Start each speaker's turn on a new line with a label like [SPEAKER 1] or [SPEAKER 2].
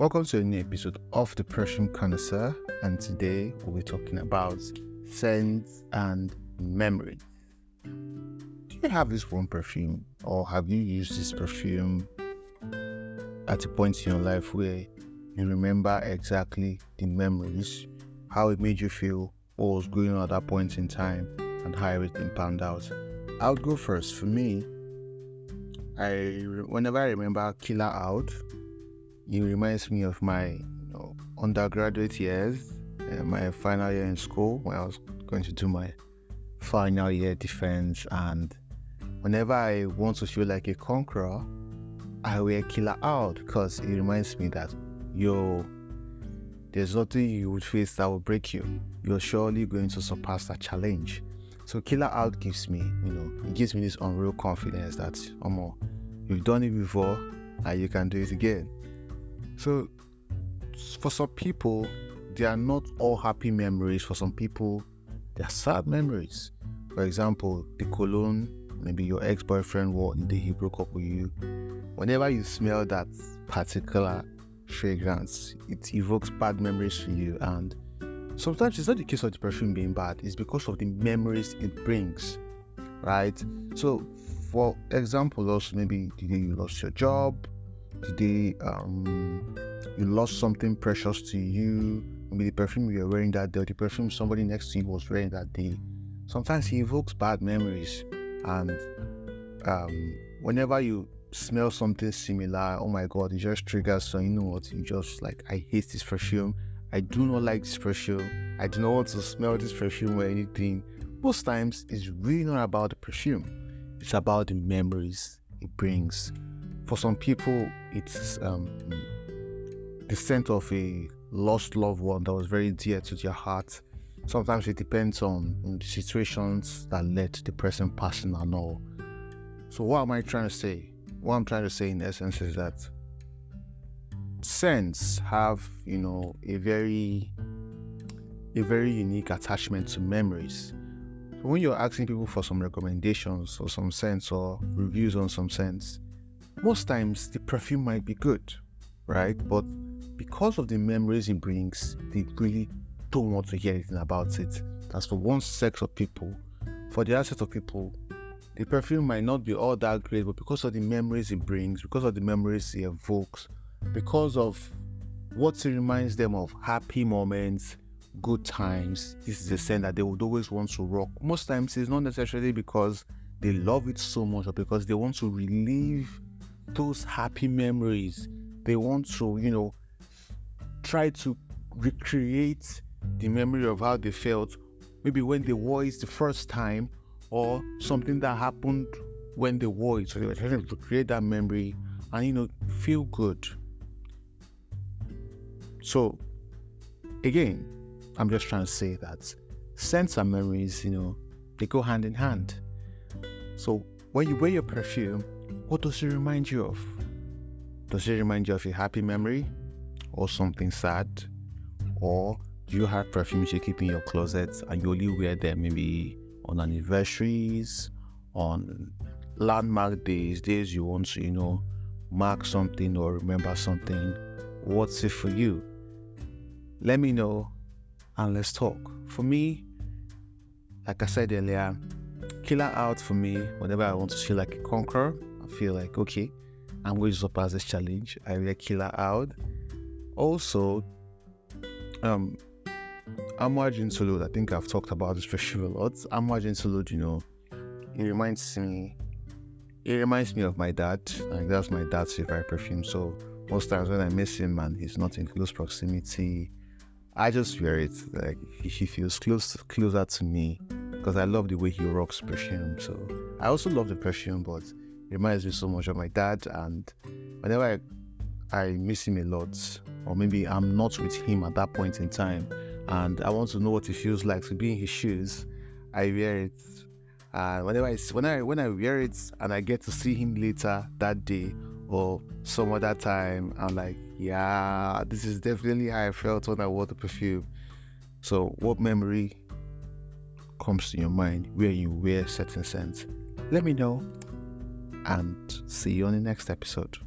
[SPEAKER 1] Welcome to a new episode of the Perfume Connoisseur, and today we'll be talking about scents and memories. Do you have this one perfume, or have you used this perfume at a point in your life where you remember exactly the memories, how it made you feel, what was going on at that point in time, and how everything panned out? I'll go first. For me, I whenever I remember Killer Out it reminds me of my you know, undergraduate years, uh, my final year in school when I was going to do my final year defense. And whenever I want to feel like a conqueror, I wear Killer Out because it reminds me that yo, there's nothing you would face that will break you. You're surely going to surpass that challenge. So Killer Out gives me, you know, it gives me this unreal confidence that, Omo, you've done it before and you can do it again. So, for some people, they are not all happy memories. For some people, they are sad memories. For example, the cologne maybe your ex boyfriend wore the day he broke up with you. Whenever you smell that particular fragrance, it evokes bad memories for you. And sometimes it's not the case of the perfume being bad, it's because of the memories it brings, right? So, for example, also maybe the day you lost your job, today um, you lost something precious to you, maybe the perfume you were wearing that day, or the perfume somebody next to you was wearing that day. Sometimes he evokes bad memories, and um, whenever you smell something similar, oh my god, it just triggers. So you know what? You just like, I hate this perfume. I do not like this perfume. I do not want to smell this perfume or anything. Most times, it's really not about the perfume. It's about the memories it brings for some people, it's um, the scent of a lost loved one that was very dear to their heart. Sometimes it depends on, on the situations that led the person passing and all. So, what am I trying to say? What I'm trying to say in essence is that scents have, you know, a very a very unique attachment to memories. So when you're asking people for some recommendations or some scents or reviews on some scents, most times the perfume might be good, right? But because of the memories it brings, they really don't want to hear anything about it. That's for one sex of people. For the other set of people, the perfume might not be all that great, but because of the memories it brings, because of the memories it evokes, because of what it reminds them of happy moments, good times, this is a scent that they would always want to rock. Most times it's not necessarily because they love it so much or because they want to relieve those happy memories. They want to, you know, try to recreate the memory of how they felt, maybe when they wore it the first time, or something that happened when they wore it. So they were trying to create that memory and, you know, feel good. So, again, I'm just trying to say that scents and memories, you know, they go hand in hand. So, when you wear your perfume, what does it remind you of? Does it remind you of a happy memory or something sad? Or do you have perfumes you keep in your closet and you only wear them maybe on anniversaries, on landmark days, days you want to, you know, mark something or remember something? What's it for you? Let me know and let's talk. For me, like I said earlier, killer out for me whenever I want to feel like a conqueror I feel like, okay, I'm going to surpass this challenge. I will killer out. Also, um, Amouage Interlude, I think I've talked about this sure a lot. Amouage Interlude, you know, it reminds me, it reminds me of my dad. Like that's my dad's favorite perfume. So most times when I miss him and he's not in close proximity, I just wear it. Like he feels close, closer to me because I love the way he rocks perfume. So I also love the perfume, but it reminds me so much of my dad. And whenever I, I miss him a lot, or maybe I'm not with him at that point in time, and I want to know what it feels like to be in his shoes, I wear it. And whenever I when I when I wear it and I get to see him later that day or some other time, I'm like, yeah, this is definitely how I felt when I wore the perfume. So, what memory comes to your mind where you wear certain scents. Let me know and see you on the next episode.